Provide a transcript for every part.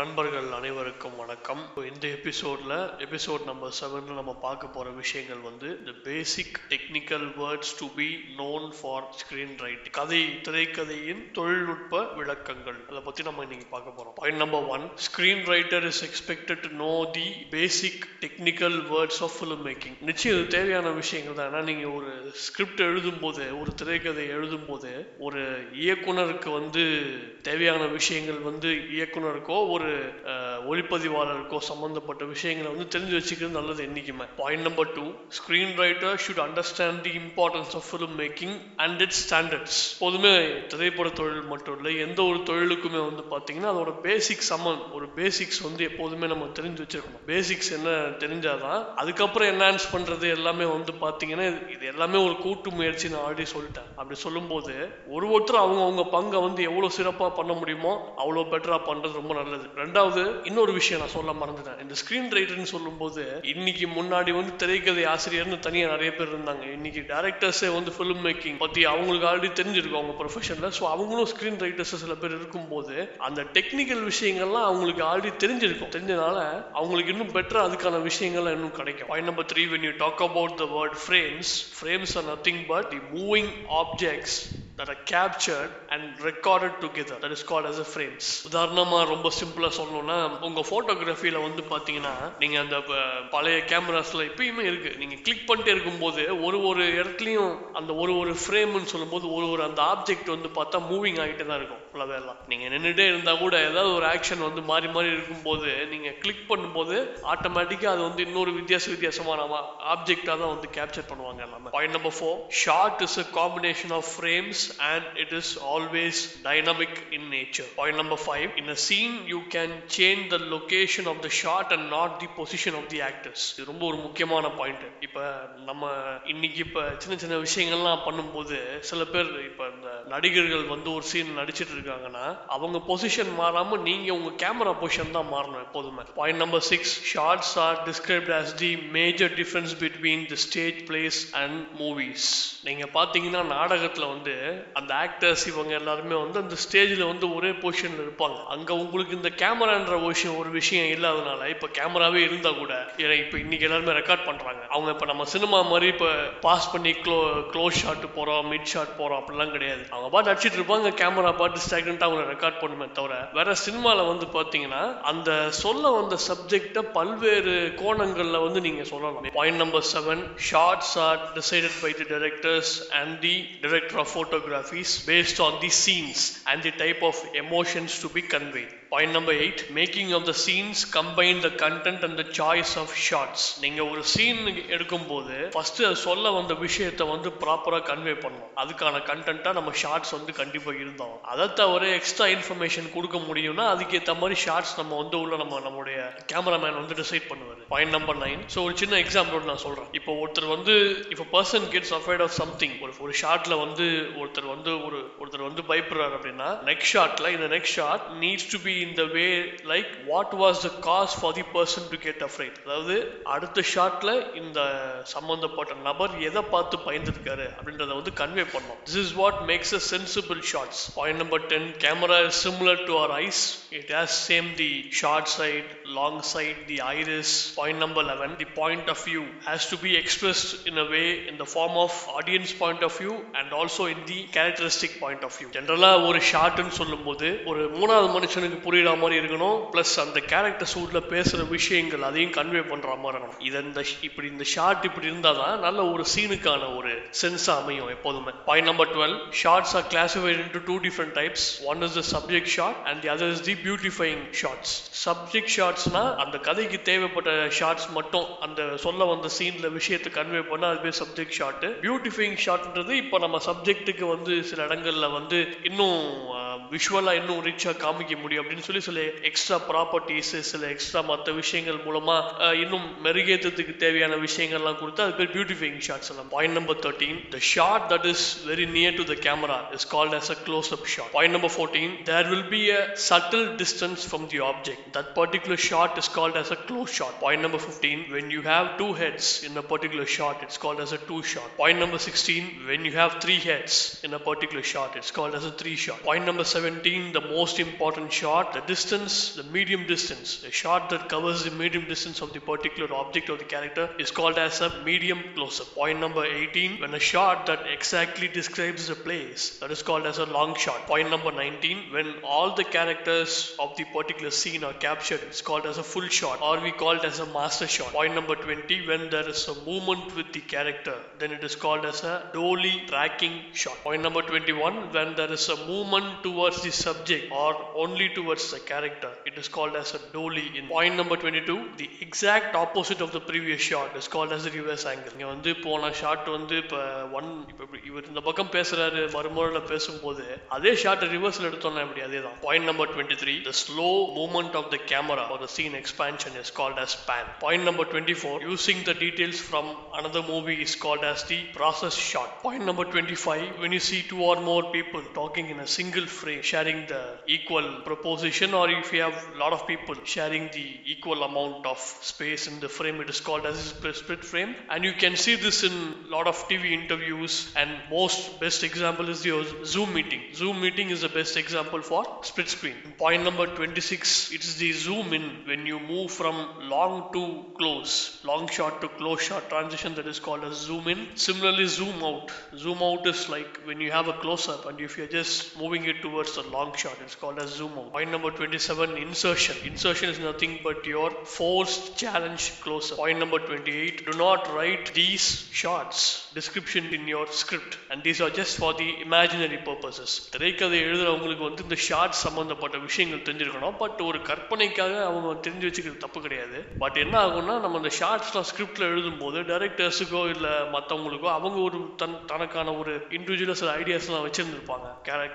நண்பர்கள் அனைவருக்கும் வணக்கம். இப்போ இந்த எபிசோட்ல எபிசோட் நம்பர் செவன்ல நம்ம பார்க்க போற விஷயங்கள் வந்து இந்த basic technical words to be known for screen write கதை திரைக்கதையின் தொழில்நுட்ப விளக்கங்கள். அதை பத்தி நம்ம இன்னைக்கு பார்க்க போறோம். Point number one screen writer is expected to know the basic technical words of film making நிச்சயம் இது தேவையான விஷயங்கள் தான். ஏன்னா நீங்க ஒரு ஸ்கிரிப்ட் எழுதும் போது ஒரு திரைக்கதை எழுதும் போது ஒரு இயக்குனருக்கு வந்து தேவையான விஷயங்கள் வந்து இயக்குனருக்கோ ஒரு அஹ், ஒளிப்பதிவாளருக்கோ சம்மந்தப்பட்ட விஷயங்களை வந்து தெரிஞ்சு வச்சுக்கிறது நல்லது என்னைக்குமே. Point number two screen writer should understand the importance of film making and its standards பொதுமே திரைப்பட தொழில் மட்டும் இல்லை எந்த ஒரு தொழிலுக்குமே வந்து பார்த்தீங்கன்னா அதோட பேசிக் சமன் ஒரு பேசிக்ஸ் வந்து எப்போதுமே நம்ம தெரிஞ்சு வச்சிருக்கணும். பேசிக்ஸ் என்ன தெரிஞ்சாதான் அதுக்கப்புறம் என்ஹான்ஸ் பண்ணுறது எல்லாமே வந்து பார்த்தீங்கன்னா இது- எல்லாமே ஒரு கூட்டு முயற்சி நான் ஆல்ரெடி சொல்லிட்டேன். அப்படி சொல்லும்போது ஒரு ஒருத்தர் அவங்க அவங்க பங்கை வந்து எவ்வளோ சிறப்பாக பண்ண முடியுமோ அவ்வளோ பெட்டராக பண்ணுறது ரொம்ப நல்லது. ரெண்டாவது இன்னொரு விஷயம் நான் சொல்ல மறந்துட்டேன். இந்த ஸ்கிரீன் ரைட்டர்னு சொல்லும்போது இன்னைக்கு முன்னாடி வந்து திரைக்கதை ஆசிரியர்னு தனியாக நிறைய பேர் இருந்தாங்க. இன்னைக்கு டேரக்டர்ஸே வந்து ஃபிலிம் மேக்கிங் பற்றி அவங்களுக்கு ஆல்ரெடி தெரிஞ்சிருக்கும் அவங்க ப்ரொஃபஷனில் ஸோ அவங்களும் ஸ்கிரீன் ரைட்டர்ஸ் சில பேர் இருக்கும்போது அந்த டெக்னிக்கல் விஷயங்கள்லாம் அவங்களுக்கு ஆல்ரெடி தெரிஞ்சிருக்கும். தெரிஞ்சனால அவங்களுக்கு இன்னும் பெட்டராக அதுக்கான விஷயங்கள்லாம் இன்னும் கிடைக்கும். Point number three when you talk about the word frames frames are nothing but the moving objects that are captured and recorded together. That is called as a frames. உதாரணமா ரொம்ப சிம்பிளா சொல்லணும்னா உங்க போட்டோகிராஃபில வந்து பாத்தீங்கன்னா நீங்க அந்த ப- பழைய கேமராஸ்ல இப்பயுமே இருக்கு. நீங்க கிளிக் பண்ணிட்டே இருக்கும்போது ஒரு ஒரு இடத்துலயும் அந்த ஒரு ஒரு ஃப்ரேம்னு சொல்லும்போது ஒரு ஒரு அந்த ஆப்ஜெக்ட் வந்து பார்த்தா மூவிங் ஆகிட்டே தான் இருக்கும். ஃபுல்லாவே எல்லாம் நீங்க நின்றுட்டே இருந்தா கூட ஏதாவது ஒரு ஆக்ஷன் வந்து மாறி மாறி இருக்கும்போது நீங்க கிளிக் பண்ணும்போது ஆட்டோமேட்டிக்கா அது வந்து இன்னொரு வித்தியாச வித்தியாசமான ஆப்ஜெக்டா தான் வந்து கேப்சர் பண்ணுவாங்க எல்லாமே. Point number four shot is a combination of frames and it is always dynamic in nature point number five in a scene you can change the location of the shot and not the position of the actors. இது ரொம்ப ஒரு முக்கியமான point இப்ப நம்ம இன்னைக்கு இப்ப சின்ன சின்ன விஷயங்கள்லாம் பண்ணும்போது சில பேர் இப்ப இந்த நடிகர்கள் வந்து ஒரு சீன் நடிச்சிட்டு இருக்காங்கன்னா அவங்க பொசிஷன் மாறாம நீங்க உங்க கேமரா பொசிஷன் தான் மாறணும் எப்போதுமே. Point number six shots are described as the major difference between the stage plays and movies நீங்க பாத்தீங்கன்னா நாடகத்துல வந்து அந்த ஆக்டர்ஸ் இவங்க எல்லாருமே வந்து அந்த ஸ்டேஜ்ல வந்து ஒரே பொசிஷன்ல இருப்பாங்க. அங்க உங்களுக்கு இந்த கேமரான்ற விஷயம் ஒரு விஷயம் இல்லாதனால இப்ப கேமராவே இருந்தா கூட ஏன்னா இப்ப இன்னைக்கு எல்லாருமே ரெக்கார்ட் பண்றாங்க. அவங்க இப்ப நம்ம சினிமா மாதிரி இப்ப பாஸ் பண்ணி க்ளோ க்ளோஸ் ஷாட் போறோம் மிட் ஷாட் போறோம் அப்படிலாம் கிடையாது. அவங்க பாட்டு அடிச்சிட்டு இருப்பாங்க கேமரா பாட்டு ஸ்டாக்னட்டா அவங்க ரெக்கார்ட் பண்ணுமே தவிர வேற சினிமாவில் வந்து பார்த்தீங்கன்னா அந்த சொல்ல வந்த சப்ஜெக்டை பல்வேறு கோணங்களில் வந்து நீங்கள் சொல்லலாம். Point number seven shots are decided by the directors and the director of photography's based on the scenes and the type of emotions to be convey point number eight making of the scenes combine the content and the choice of shots நீங்க ஒரு scene எடுக்கும்போது first சொல்ல வந்த விஷயத்தை வந்து ப்ராப்பரா convey பண்ணணும் அதுக்கான கண்டென்ட்டா நம்ம ஷார்ட்ஸ் வந்து கண்டிப்பா இருந்தோம். அதை தவிர எக்ஸ்ட்ரா இன்ஃபர்மேஷன் கொடுக்க முடியும்னா அதுக்கேற்ற மாதிரி ஷார்ட்ஸ் நம்ம வந்து உள்ள நம்ம நம்மளுடைய கேமராமேன் வந்து டிசைட் பண்ணுவார். பாயிண்ட் நம்பர் நைன் ஸோ ஒரு சின்ன எக்ஸாம்பிள் நான் சொல்றேன். இப்போ ஒருத்தர் வந்து இப்போ person gets afraid of something ஒரு ஒரு ஷார்ட்ல வந்து ஒருத்தர் வந்து ஒரு ஒருத்தர் வந்து பயப்படுறாரு அப்படின்னா நெக்ஸ்ட் ஷார்ட்டில் இந்த next shot needs to be in the way like what was the cause for the person to get afraid அதாவது அடுத்த ஷார்ட்ல இந்த சம்பந்தப்பட்ட நபர் எதை பார்த்து பயந்துருக்காரு அப்படின்றத வந்து கன்வே பண்ணோம் this is what makes a sensible shots point number ten camera is similar to our eyes it has same the short sight long sight the iris point number eleven the point of view has to be expressed in a way in the form of audience point of view and also in the characteristic point of view ஜென்ரலாக ஒரு ஷார்ட்னு சொல்லும்போது ஒரு மூணாவது மனுஷனுக்கு புரியுற மாதிரி இருக்கணும். Plus அந்த கேரக்டர் சூட்டில் பேசுகிற விஷயங்கள் அதையும் கன்வே பண்ணுற மாதிரி இருக்கணும். இது இந்த இப்படி இந்த ஷார்ட் இப்படி இருந்தால் தான் நல்ல ஒரு சீனுக்கான ஒரு சென்ஸாக அமையும் எப்போதுமே. Point number twelve shots are classified into two different types one is the subject shot and the other is the beautifying shots subject ஷார்ட்ஸ்னா அந்த கதைக்கு தேவைப்பட்ட ஷார்ட்ஸ் மட்டும். அந்த சொல்ல வந்த சீனில் விஷயத்தை கன்வே பண்ண அது பேர் சப்ஜெக்ட் ஷார்ட்டு பியூட்டிஃபைங் ஷார்ட்ன்றது இப்போ நம்ம சப்ஜெக்ட்டுக்கு வந்து சில இடங்களில் வந்து இன்னும் விஷுவலாக இன்னும் ரிச்சாக காமிக்க முடியும் அப்படின்னு சொல்லி சில எக்ஸ்ட்ரா ப்ராப்பர்ட்டிஸ் சில எக்ஸ்ட்ரா மற்ற விஷயங்கள் மூலமாக இன்னும் மெருகேற்றத்துக்கு தேவையான விஷயங்கள்லாம் கொடுத்து அது பேர் பியூட்டிஃபைங் ஷாட்ஸ் எல்லாம் point number thirteen the shot that is very near to the camera is called as a close up shot point number fourteen there will be a subtle distance from the object that particular shot is called as a close shot point number fifteen when you have two heads in a particular shot it's called as a two shot point number sixteen when you have three heads in a particular shot it's called as a three shot point number 17, the most important shot, the distance, the medium distance, a shot that covers the medium distance of the particular object or the character is called as a medium close-up. Point number 18, when a shot that exactly describes the place, that is called as a long shot. Point number 19, when all the characters of the particular scene are captured, it's called as a full shot or we call it as a master shot. Point number 20, when there is a movement with the character, then it is called as a dolly tracking shot. Point number 21, when there is a movement towards the subject or only towards the character, it is called as a dolly in. Point number 22, the exact opposite of the previous shot is called as a reverse angle. இங்க வந்து போன shot வந்து இப்போ one இப்போ இப்படி இவர் இந்த பக்கம் பேசுறாரு மறுமுறையில் பேசும்போது அதே ஷாட் ரிவர்ஸில் எடுத்தோம்னா இப்படி அதே தான் point number twenty three the slow movement of the camera or the scene expansion is called as pan. Point number 24, using the details from another movie is called as the process shot. Point number 25, when you see two or more people talking in a single sharing the equal proposition, or if you have a lot of people sharing the equal amount of space in the frame, it is called as a split- frame. And you can see this in a lot of TV interviews, and most best example is your Zoom meeting. Zoom meeting is the best example for split screen. Point number 26, it is the zoom in when you move from long to close, long shot to close shot transition that is called as zoom in. Similarly, zoom out. Zoom out is like when you have a close up and if you're just moving it towards the long shot, it's called a zoom out. Point number 27, insertion. Insertion is nothing but your forced challenge closer. Point number 28, do not write these shots description in your script and these are just for the imaginary purposes. திரைக்கதை எழுதுறவங்களுக்கு வந்து இந்த short சம்பந்தப்பட்ட விஷயங்கள் தெரிஞ்சிருக்கணும் but ஒரு கற்பனைக்காக அவங்க தெரிஞ்சு வச்சுக்கிறது தப்பு கிடையாது பட் என்ன ஆகும்னா நம்ம இந்த ஷார்ட்ஸ்லாம் ஸ்கிரிப்டில் எழுதும் போது டைரக்டர்ஸுக்கோ இல்லை மற்றவங்களுக்கோ அவங்க ஒரு தன் தனக்கான ஒரு இண்டிவிஜுவலா சில ஐடியாஸ்லாம் வச்சுருந்துருப்பாங்க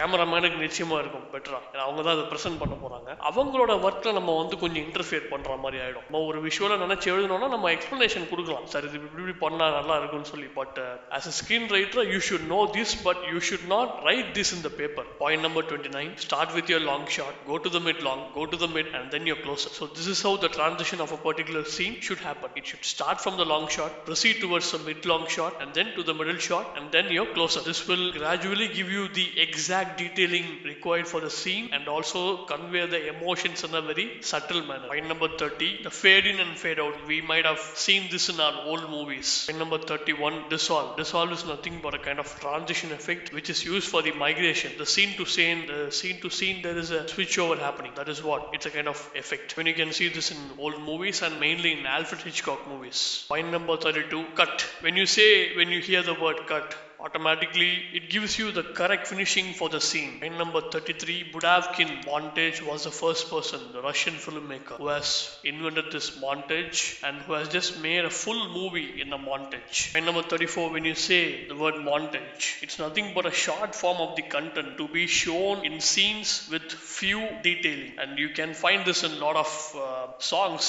கேமராமேனுக்கு நிச்சயமா இருக்கும் பெட்டரா ஏன்னா அவங்க தான் அதை ப்ரெசென்ட் பண்ண போறாங்க அவங்களோட ஒர்க்ல நம்ம வந்து கொஞ்சம் இன்டர்ஃபியர் பண்ற மாதிரி ஆயிடும் நம்ம ஒரு விஷுவலா நினைச்சு எழுதணும்னா நம்ம எக்ஸ்பிளனேஷன் கொடுக்கலாம் சார் இது இப்படி இப்படி பண்ணா நல்லா இருக்கும்னு சொல்லி but as a screenwriter you should know this but you should not write this in the paper point number 29 start with your long shot go to the mid long go to the mid and then your closer so this is how the transition of a particular scene should happen it should start from the long shot proceed towards the mid long shot and then to the middle shot and then your closer this will gradually give you the exact detailing required for the scene and also convey the emotions in a very subtle manner. Point number 30 the fade in and fade out. We might have seen this in our old movies. Point number 31 dissolve. Dissolve is nothing but a kind of transition effect which is used for the migration. The scene to scene the scene to scene there is a switchover happening. That is what? It's a kind of effect. When you can see this in old movies and mainly in alfred hitchcock movies. Point number 32 cut. When you say when you hear the word cut automatically it gives you the correct finishing for the scene. Point number 33, Budavkin montage was the first person, the Russian filmmaker, who has invented this montage and who has just made a full movie in a montage. Point number 34, when you say the word montage, it's nothing but a short form of the content to be shown in scenes with few detailing. And you can find this in a lot of uh, songs.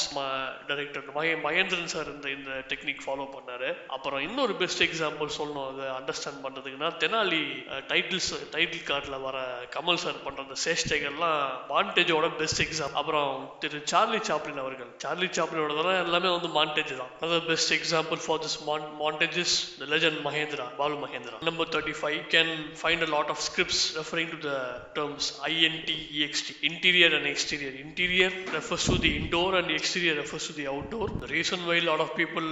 Director Mahendran sir இந்த இந்த technique follow பண்ணாரு அப்புறம் இன்னொரு best example சொல்லணும் அதை understand பண்றதுக்குன்னா Thenali titles title கார்டில் வர கமல் சார் பண்ற அந்த சேஷ்டைகள்லாம் மாண்டேஜோட பெஸ்ட் எக்ஸாம் அப்புறம் திரு சார்லி சாப்ளின் அவர்கள். சார்லி சாப்ளினோடதெல்லாம் எல்லாமே வந்து மாண்டேஜ் தான். அதாவது best example for this montages the legend Mahendra Balu Mahendra number thirty five can find a lot of scripts referring to the terms INT EXT interior and exterior interior refers to the indoor and exterior exterior refers to the outdoor. The reason why a lot of people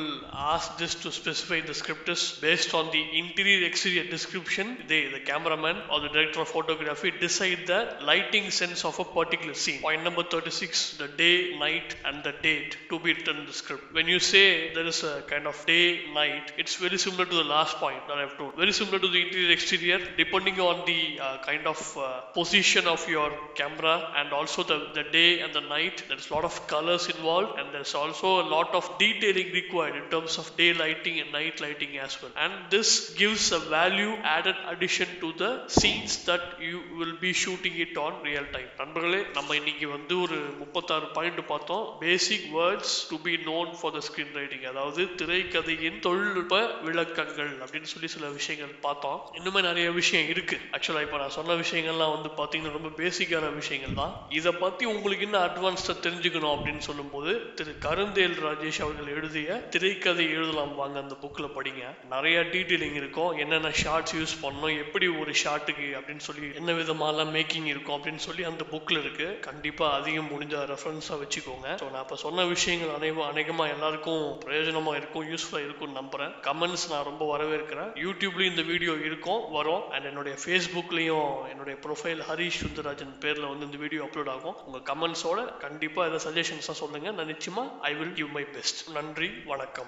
ask this to specify based the script is based on the interior exterior description. They, the cameraman or the director of photography, decide the lighting sense of a particular scene. Point number 36, the day, night, and the date to be written in the script. When you say there is a kind of day, night, it's very similar to the last point that I've told. Very similar to the interior exterior, depending on the uh, kind of uh, position of your camera and also the, the day and the night. There's a lot of colors involved and there's also a lot of detailing required in terms of day lighting and night lighting as well. And this gives a value added addition to the scenes that you will be shooting it on real time. நண்பர்களே நம்ம இன்னைக்கு வந்து ஒரு முப்பத்தாறு point பார்த்தோம். Basic words to be known for the screen writing அதாவது திரைக்கதையின் தொழில்நுட்ப விளக்கங்கள் அப்படின்னு சொல்லி சில விஷயங்கள் பார்த்தோம். இன்னுமே நிறைய விஷயம் இருக்கு. ஆக்சுவலாக இப்போ நான் சொன்ன விஷயங்கள்லாம் வந்து பார்த்தீங்கன்னா ரொம்ப பேசிக்கான விஷயங்கள் தான். இதை பற்றி உங்களுக்கு இன்னும் அட்வான்ஸ்டாக தெரிஞ்சுக்கணும் அப்படின்னு சொல்லும்போது திரு கருந்தேல் ராஜேஷ் அவர்கள் எழுதிய திரைக்கதை எழுதலாம் வாங்க அந்த புக்கில் படிங்க. நிறைய டீட்டெயிலிங் இருக்கும். என்னென்ன ஷார்ட்ஸ் யூஸ் பண்ணோம் எப்படி ஒரு ஷார்ட்டுக்கு அப்படின்னு சொல்லி என்ன விதமாலாம் மேக்கிங் இருக்கும் அப்படின்னு சொல்லி அந்த புக்கில் இருக்கு. கண்டிப்பாக அதிகம் முடிஞ்ச ரெஃபரன்ஸாக வச்சுக்கோங்க. ஸோ நான் இப்போ சொன்ன விஷயங்கள் அனைவரும் அநேகமாக எல்லாருக்கும் பிரயோஜனமாக இருக்கும் யூஸ்ஃபுல்லாக இருக்கும்னு நம்புறேன். கமெண்ட்ஸ் நான் ரொம்ப வரவேற்கிறேன். யூடியூப்லேயும் இந்த வீடியோ இருக்கும் வரும். அண்ட் என்னுடைய ஃபேஸ்புக்லேயும் என்னுடைய ப்ரொஃபைல் ஹரிஷ் சுந்தரராஜன் பேரில் வந்து இந்த வீடியோ அப்லோட் ஆகும். உங்கள் கமெண்ட்ஸோட கண்டிப்பாக எதாவது சஜஷன்ஸாக சொல்லுங்கள் நான் நிச்சயமாக I will give my best நன்றி வணக்கம்.